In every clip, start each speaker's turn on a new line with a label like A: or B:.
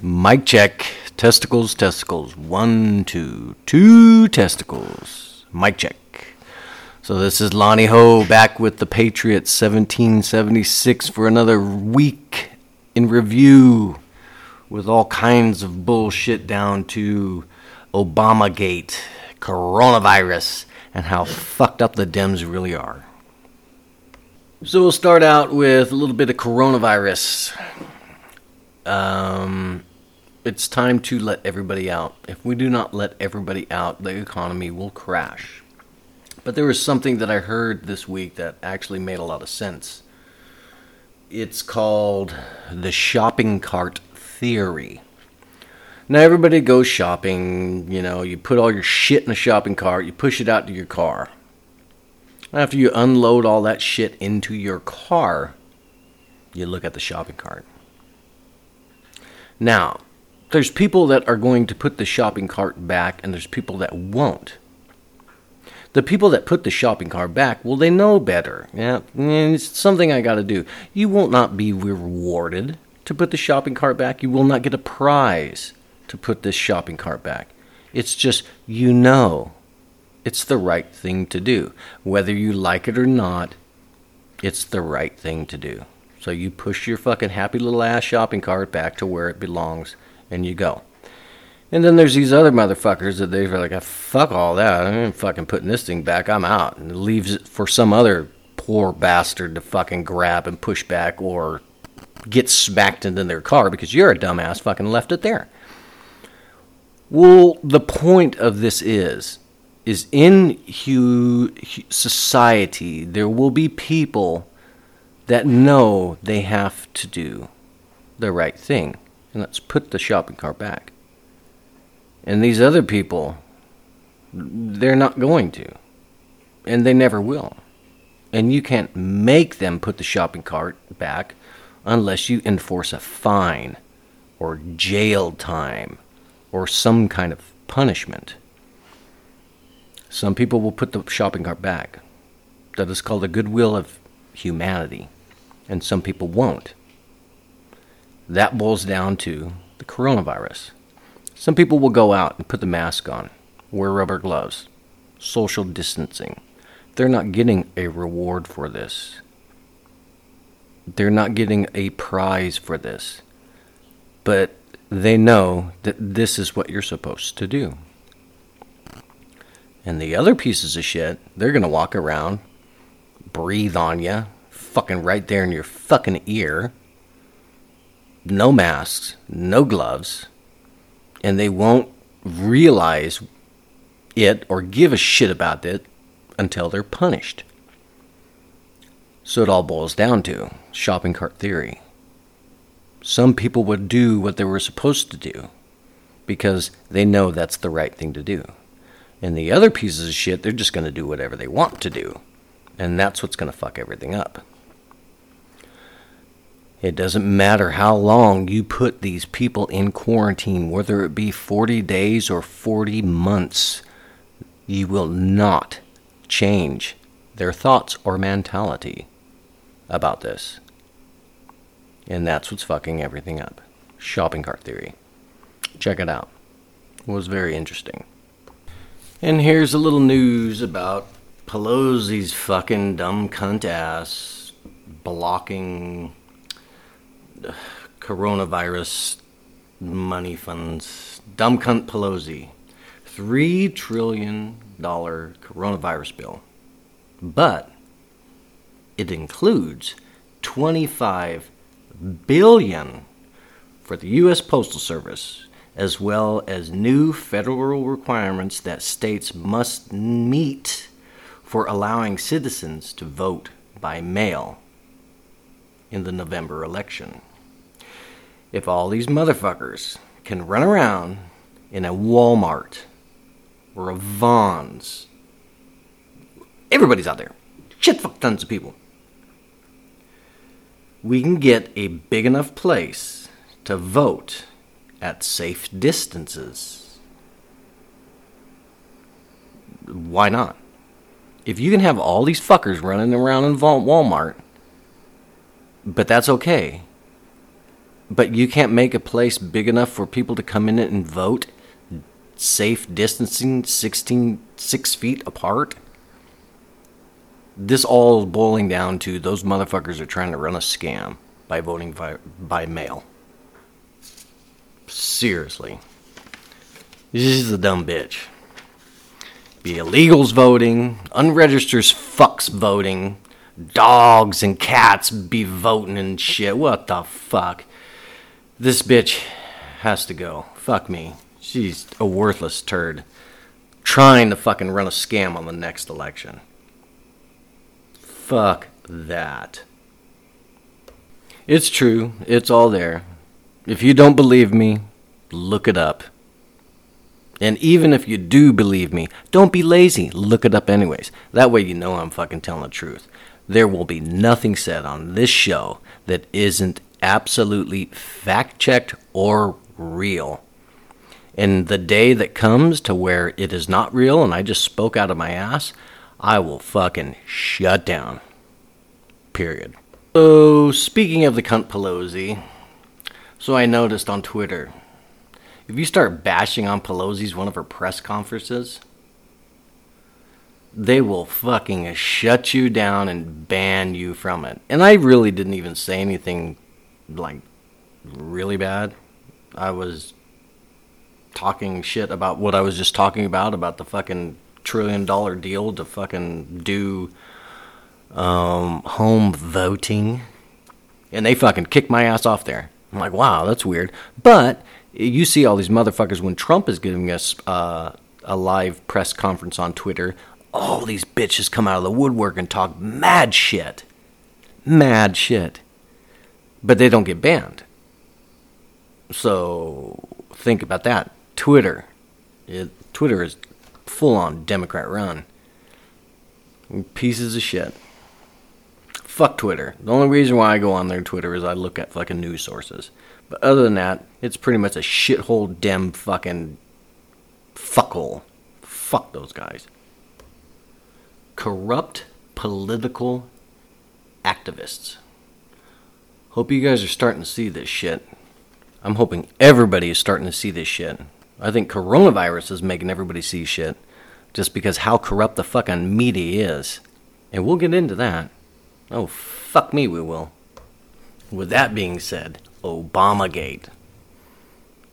A: Mic check. Testicles, testicles. One, two, two testicles. Mic check. So this is Lonnie Ho back with the Patriots 1776 for another week in review with all kinds of bullshit down to Obamagate, coronavirus, and how fucked up the Dems really are. So we'll start out with a little bit of coronavirus. Um, it's time to let everybody out. If we do not let everybody out, the economy will crash. But there was something that I heard this week that actually made a lot of sense. It's called the shopping cart theory. Now, everybody goes shopping, you know, you put all your shit in a shopping cart, you push it out to your car. After you unload all that shit into your car, you look at the shopping cart. Now, there's people that are going to put the shopping cart back, and there's people that won't. The people that put the shopping cart back, well, they know better. Yeah, it's something I got to do. You will not be rewarded to put the shopping cart back. You will not get a prize to put this shopping cart back. It's just you know it's the right thing to do. Whether you like it or not, it's the right thing to do. So you push your fucking happy little ass shopping cart back to where it belongs and you go. And then there's these other motherfuckers that they're like, ah, fuck all that. I ain't fucking putting this thing back. I'm out. And leaves it for some other poor bastard to fucking grab and push back or get smacked into their car because you're a dumbass fucking left it there. Well, the point of this is, is in society, there will be people that know they have to do the right thing. Let's put the shopping cart back. And these other people, they're not going to. And they never will. And you can't make them put the shopping cart back unless you enforce a fine or jail time or some kind of punishment. Some people will put the shopping cart back. That is called the goodwill of humanity and some people won't. That boils down to the coronavirus. Some people will go out and put the mask on, wear rubber gloves, social distancing. They're not getting a reward for this. They're not getting a prize for this. But they know that this is what you're supposed to do. And the other pieces of shit, they're going to walk around, breathe on you, fucking right there in your fucking ear. No masks, no gloves, and they won't realize it or give a shit about it until they're punished. So it all boils down to shopping cart theory. Some people would do what they were supposed to do because they know that's the right thing to do. And the other pieces of shit, they're just going to do whatever they want to do. And that's what's going to fuck everything up. It doesn't matter how long you put these people in quarantine, whether it be 40 days or 40 months, you will not change their thoughts or mentality about this. And that's what's fucking everything up. Shopping cart theory. Check it out. It was very interesting. And here's a little news about Pelosi's fucking dumb cunt ass blocking coronavirus money funds. Dumb cunt Pelosi. $3 trillion coronavirus bill. But it includes 25 billion for the US Postal Service as well as new federal requirements that states must meet for allowing citizens to vote by mail in the November election if all these motherfuckers can run around in a Walmart or a Vons, everybody's out there. Shit, fuck tons of people. We can get a big enough place to vote at safe distances. Why not? If you can have all these fuckers running around in Walmart, but that's okay. But you can't make a place big enough for people to come in and vote safe distancing 16 6 feet apart? This all boiling down to those motherfuckers are trying to run a scam by voting by, by mail. Seriously. This is a dumb bitch. Be illegals voting unregistered fucks voting dogs and cats be voting and shit what the fuck this bitch has to go. Fuck me. She's a worthless turd. Trying to fucking run a scam on the next election. Fuck that. It's true. It's all there. If you don't believe me, look it up. And even if you do believe me, don't be lazy. Look it up anyways. That way you know I'm fucking telling the truth. There will be nothing said on this show that isn't absolutely fact checked or real. And the day that comes to where it is not real and I just spoke out of my ass, I will fucking shut down. Period. So, speaking of the cunt Pelosi, so I noticed on Twitter, if you start bashing on Pelosi's one of her press conferences, they will fucking shut you down and ban you from it. And I really didn't even say anything like really bad. I was talking shit about what I was just talking about about the fucking trillion dollar deal to fucking do um, home voting, and they fucking kicked my ass off there. I'm like, wow, that's weird. But you see all these motherfuckers when Trump is giving us uh, a live press conference on Twitter. All these bitches come out of the woodwork and talk mad shit. Mad shit but they don't get banned. So think about that. Twitter, it, Twitter is full on Democrat run. Pieces of shit. Fuck Twitter. The only reason why I go on their Twitter is I look at fucking news sources. But other than that, it's pretty much a shithole dem fucking fuckhole. Fuck those guys. Corrupt political activists. Hope you guys are starting to see this shit. I'm hoping everybody is starting to see this shit. I think coronavirus is making everybody see shit just because how corrupt the fucking media is. And we'll get into that. Oh, fuck me, we will. With that being said, Obamagate.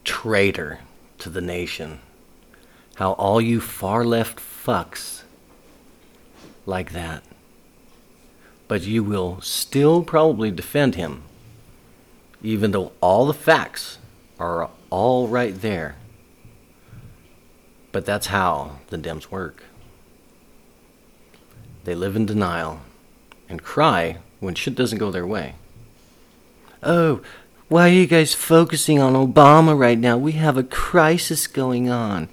A: Traitor to the nation. How all you far left fucks like that. But you will still probably defend him even though all the facts are all right there. But that's how the Dems work. They live in denial and cry when shit doesn't go their way. Oh, why are you guys focusing on Obama right now? We have a crisis going on.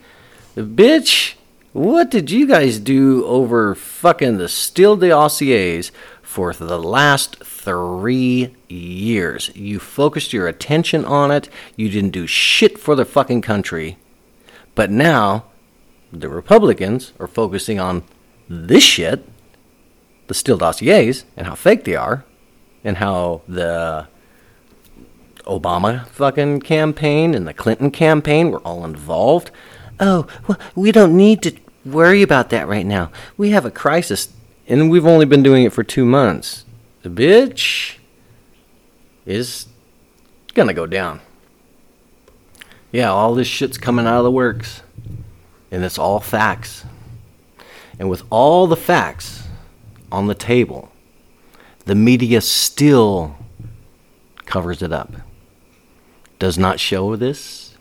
A: The Bitch, what did you guys do over fucking the Steele dossiers for the last three years. You focused your attention on it. You didn't do shit for the fucking country. But now, the Republicans are focusing on this shit, the Steele dossiers, and how fake they are, and how the Obama fucking campaign and the Clinton campaign were all involved. Oh, well, we don't need to worry about that right now. We have a crisis and we've only been doing it for two months. The bitch is gonna go down. Yeah, all this shit's coming out of the works. And it's all facts. And with all the facts on the table, the media still covers it up. Does not show this.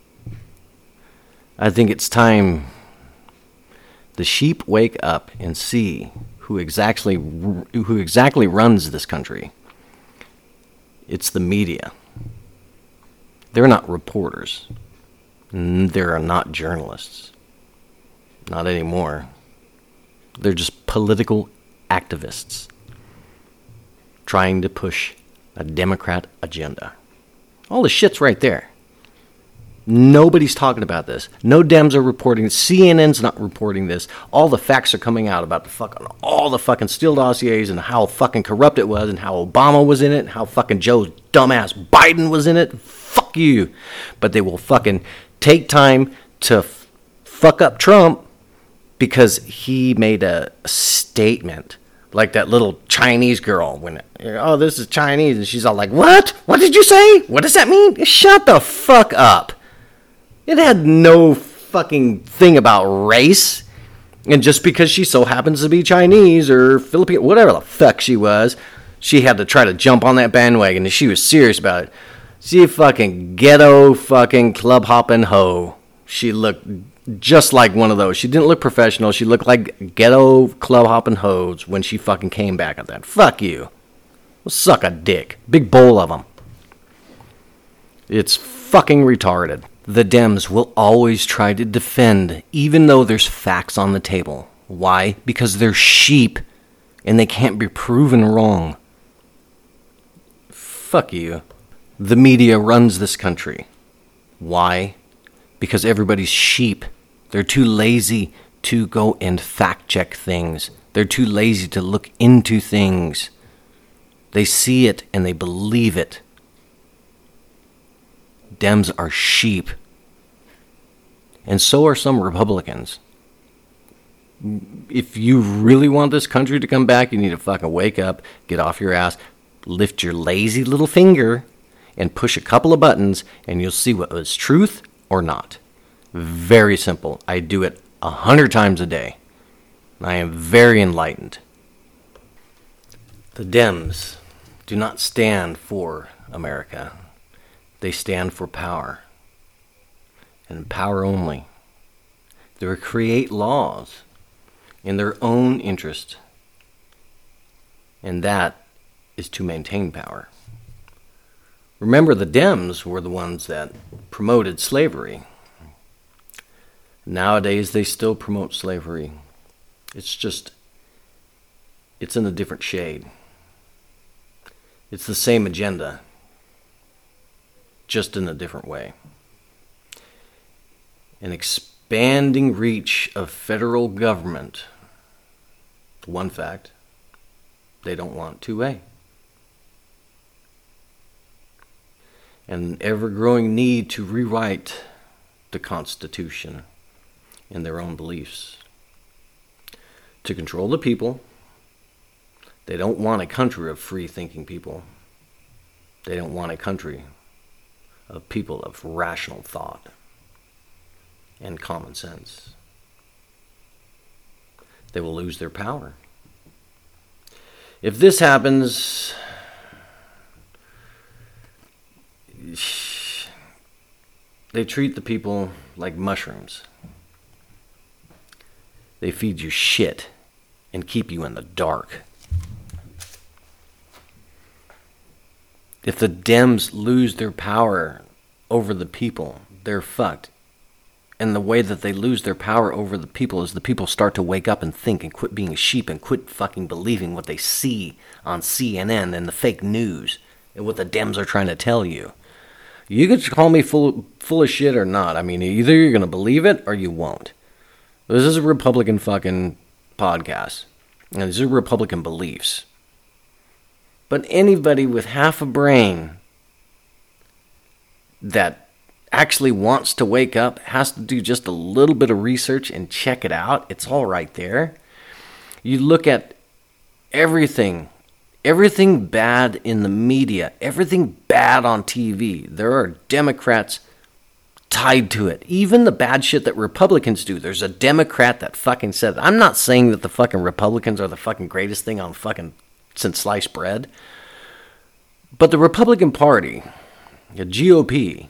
A: I think it's time the sheep wake up and see who exactly who exactly runs this country. It's the media. They're not reporters. They're not journalists. Not anymore. They're just political activists trying to push a Democrat agenda. All the shit's right there. Nobody's talking about this. No Dems are reporting. CNN's not reporting this. All the facts are coming out about the fucking all the fucking Steele dossiers and how fucking corrupt it was and how Obama was in it and how fucking Joe's dumbass Biden was in it. Fuck you. But they will fucking take time to f- fuck up Trump because he made a statement like that little Chinese girl when oh this is Chinese and she's all like what what did you say what does that mean shut the fuck up it had no fucking thing about race and just because she so happens to be Chinese or Filipino whatever the fuck she was she had to try to jump on that bandwagon and she was serious about it she fucking ghetto fucking club hopping hoe she looked just like one of those. She didn't look professional. She looked like ghetto club hopping hoes when she fucking came back at that. Fuck you. Well, suck a dick. Big bowl of them. It's fucking retarded. The Dems will always try to defend, even though there's facts on the table. Why? Because they're sheep and they can't be proven wrong. Fuck you. The media runs this country. Why? because everybody's sheep. They're too lazy to go and fact check things. They're too lazy to look into things. They see it and they believe it. Dems are sheep. And so are some Republicans. If you really want this country to come back, you need to fucking wake up, get off your ass, lift your lazy little finger, and push a couple of buttons, and you'll see what was truth or not. Very simple. I do it a hundred times a day. I am very enlightened. The Dems do not stand for America. They stand for power. And power only. They create laws in their own interest. And that is to maintain power. Remember, the Dems were the ones that promoted slavery. Nowadays, they still promote slavery. It's just, it's in a different shade. It's the same agenda, just in a different way. An expanding reach of federal government. One fact, they don't want 2A. an ever growing need to rewrite the Constitution in their own beliefs. To control the people, they don't want a country of free thinking people. They don't want a country of people of rational thought and common sense. They will lose their power. If this happens, they treat the people like mushrooms. They feed you shit and keep you in the dark. If the Dems lose their power over the people, they're fucked. And the way that they lose their power over the people is the people start to wake up and think and quit being a sheep and quit fucking believing what they see on CNN and the fake news and what the Dems are trying to tell you. You could call me full full of shit or not. I mean, either you're gonna believe it or you won't. This is a Republican fucking podcast, and these are Republican beliefs. But anybody with half a brain that actually wants to wake up has to do just a little bit of research and check it out. It's all right there. You look at everything everything bad in the media, everything bad on TV, there are Democrats tied to it. Even the bad shit that Republicans do, there's a Democrat that fucking said, I'm not saying that the fucking Republicans are the fucking greatest thing on fucking since sliced bread. But the Republican Party, the GOP,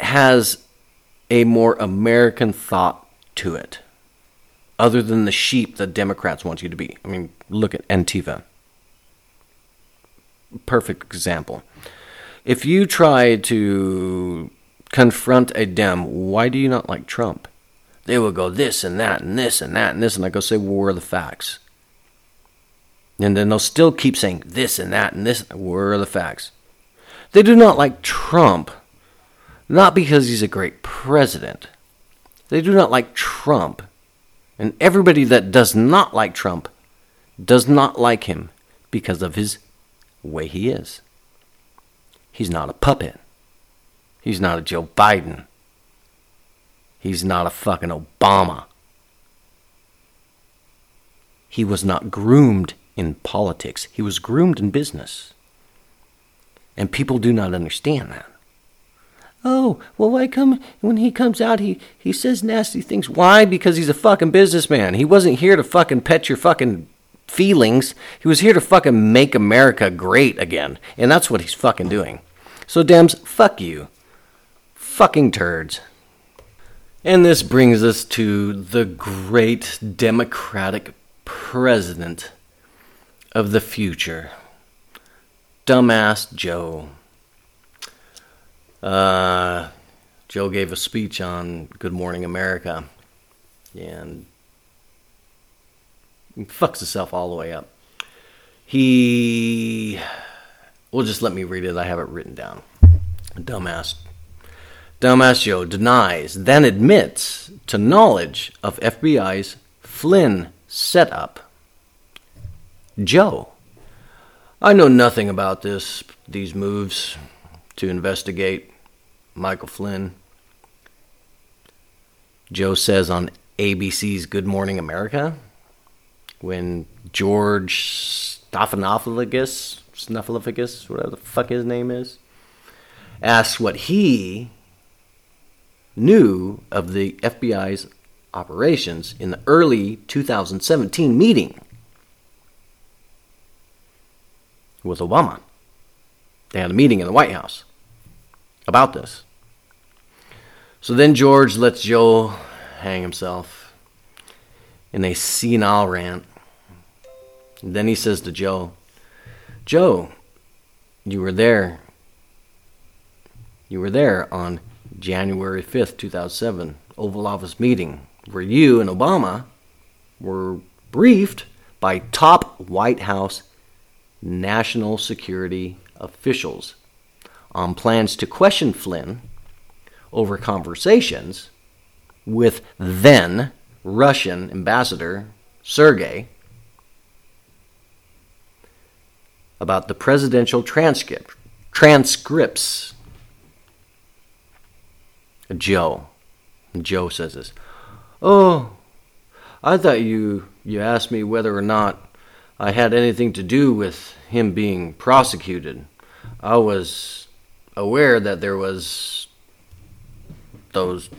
A: has a more American thought to it other than the sheep the Democrats want you to be. I mean, look at Antifa. Perfect example. If you try to confront a Dem, why do you not like Trump? They will go this and that and this and that and this, and I go say, well, where are the facts? And then they'll still keep saying this and that and this. Where are the facts? They do not like Trump Not because he's a great president. They do not like Trump. And everybody that does not like Trump does not like him because of his way he is. He's not a puppet. He's not a Joe Biden. He's not a fucking Obama. He was not groomed in politics, he was groomed in business. And people do not understand that. Oh, well, why come when he comes out, he, he says nasty things? Why? Because he's a fucking businessman. He wasn't here to fucking pet your fucking feelings. He was here to fucking make America great again. And that's what he's fucking doing. So, Dems, fuck you. Fucking turds. And this brings us to the great Democratic president of the future, Dumbass Joe. Uh, Joe gave a speech on Good Morning America and fucks himself all the way up. He. Well, just let me read it. I have it written down. Dumbass. Dumbass Joe denies, then admits to knowledge of FBI's Flynn setup. Joe. I know nothing about this, these moves to investigate Michael Flynn. Joe says on ABC's Good Morning America when George Stephanopoulos, Snuffleupagus, whatever the fuck his name is, asks what he knew of the FBI's operations in the early 2017 meeting with Obama. They had a meeting in the White House about this. So then George lets Joe hang himself in a senile rant. And then he says to Joe, Joe, you were there. You were there on January 5th, 2007, Oval Office meeting, where you and Obama were briefed by top White House national security officials on plans to question Flynn over conversations with then Russian ambassador Sergei about the presidential transcript transcripts. Joe. Joe says this. Oh, I thought you you asked me whether or not I had anything to do with him being prosecuted. I was aware that there was those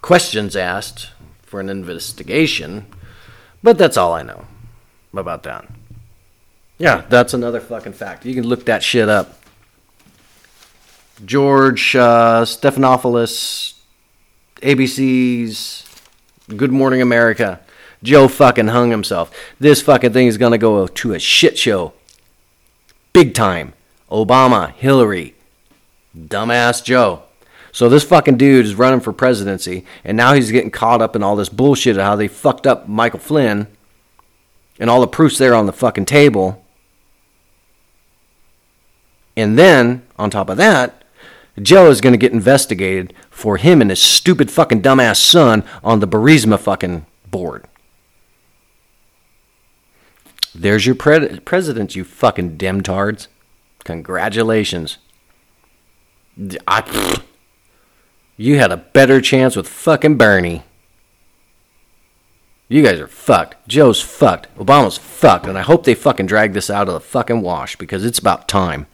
A: questions asked for an investigation, but that's all I know about that. Yeah, that's another fucking fact. You can look that shit up. George uh, Stephanopoulos, ABC's Good Morning America. Joe fucking hung himself. This fucking thing is gonna go to a shit show. Big time. Obama, Hillary, dumbass Joe. So this fucking dude is running for presidency, and now he's getting caught up in all this bullshit of how they fucked up Michael Flynn, and all the proofs there on the fucking table. And then, on top of that, Joe is going to get investigated for him and his stupid fucking dumbass son on the Burisma fucking board. There's your pre- president, you fucking demtards. Congratulations. I, you had a better chance with fucking Bernie. You guys are fucked. Joe's fucked. Obama's fucked. And I hope they fucking drag this out of the fucking wash because it's about time.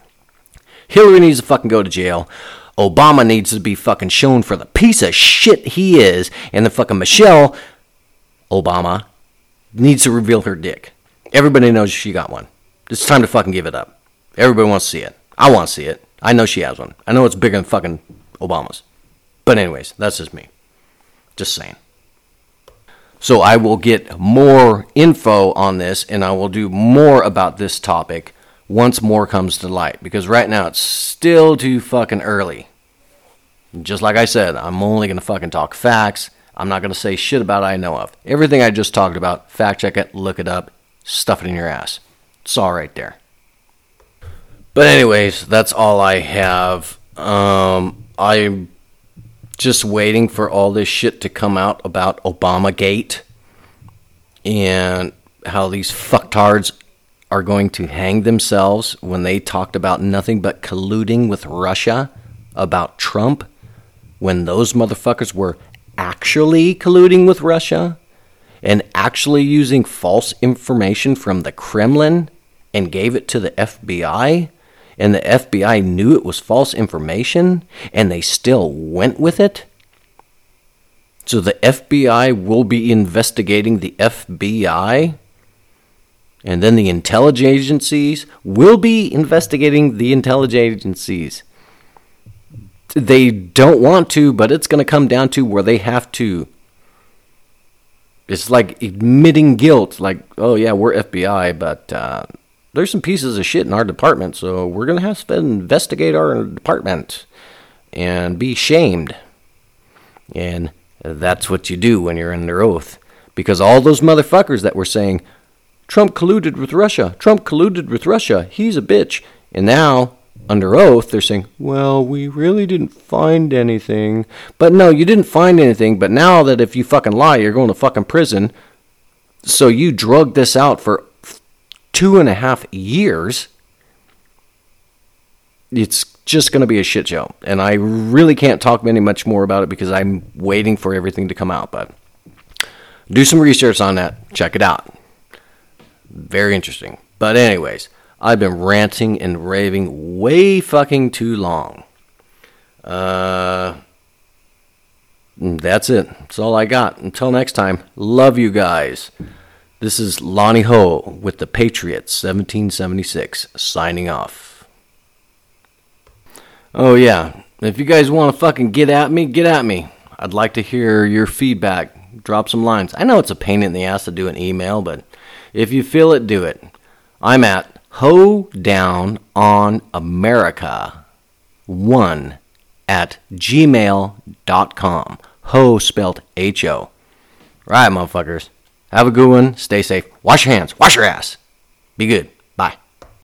A: Hillary needs to fucking go to jail. Obama needs to be fucking shown for the piece of shit he is. And the fucking Michelle Obama needs to reveal her dick. Everybody knows she got one. It's time to fucking give it up. Everybody wants to see it. I want to see it. I know she has one. I know it's bigger than fucking Obama's. But anyways, that's just me. Just saying. So I will get more info on this and I will do more about this topic once more comes to light because right now it's still too fucking early. Just like I said, I'm only going to fucking talk facts. I'm not going to say shit about I know of. Everything I just talked about, fact check it, look it up, stuff it in your ass. It's all right there. But anyways, that's all I have. Um, I just waiting for all this shit to come out about Obama Gate and how these fucktards are going to hang themselves when they talked about nothing but colluding with Russia about Trump when those motherfuckers were actually colluding with Russia and actually using false information from the Kremlin and gave it to the FBI and the FBI knew it was false information and they still went with it? So the FBI will be investigating the FBI? And then the intelligence agencies will be investigating the intelligence agencies. They don't want to, but it's going to come down to where they have to. It's like admitting guilt, like, oh yeah, we're FBI, but uh, there's some pieces of shit in our department, so we're going to have to investigate our department and be shamed. And that's what you do when you're under oath. Because all those motherfuckers that were saying, Trump colluded with Russia, Trump colluded with Russia, he's a bitch. And now, under oath, they're saying, well, we really didn't find anything. But no, you didn't find anything. But now that if you fucking lie, you're going to fucking prison. So you drug this out for two and a half years, it's just going to be a shit show. And I really can't talk any much more about it because I'm waiting for everything to come out. But do some research on that. Check it out. Very interesting. But, anyways, I've been ranting and raving way fucking too long. Uh, that's it. That's all I got. Until next time, love you guys. This is Lonnie Ho with the Patriots 1776 signing off. Oh, yeah. If you guys want to fucking get at me, get at me. I'd like to hear your feedback. Drop some lines. I know it's a pain in the ass to do an email, but if you feel it, do it. I'm at Ho Down on America 1 at gmail.com. Ho spelled H O. Right, motherfuckers. Have a good one. Stay safe. Wash your hands. Wash your ass. Be good. Bye.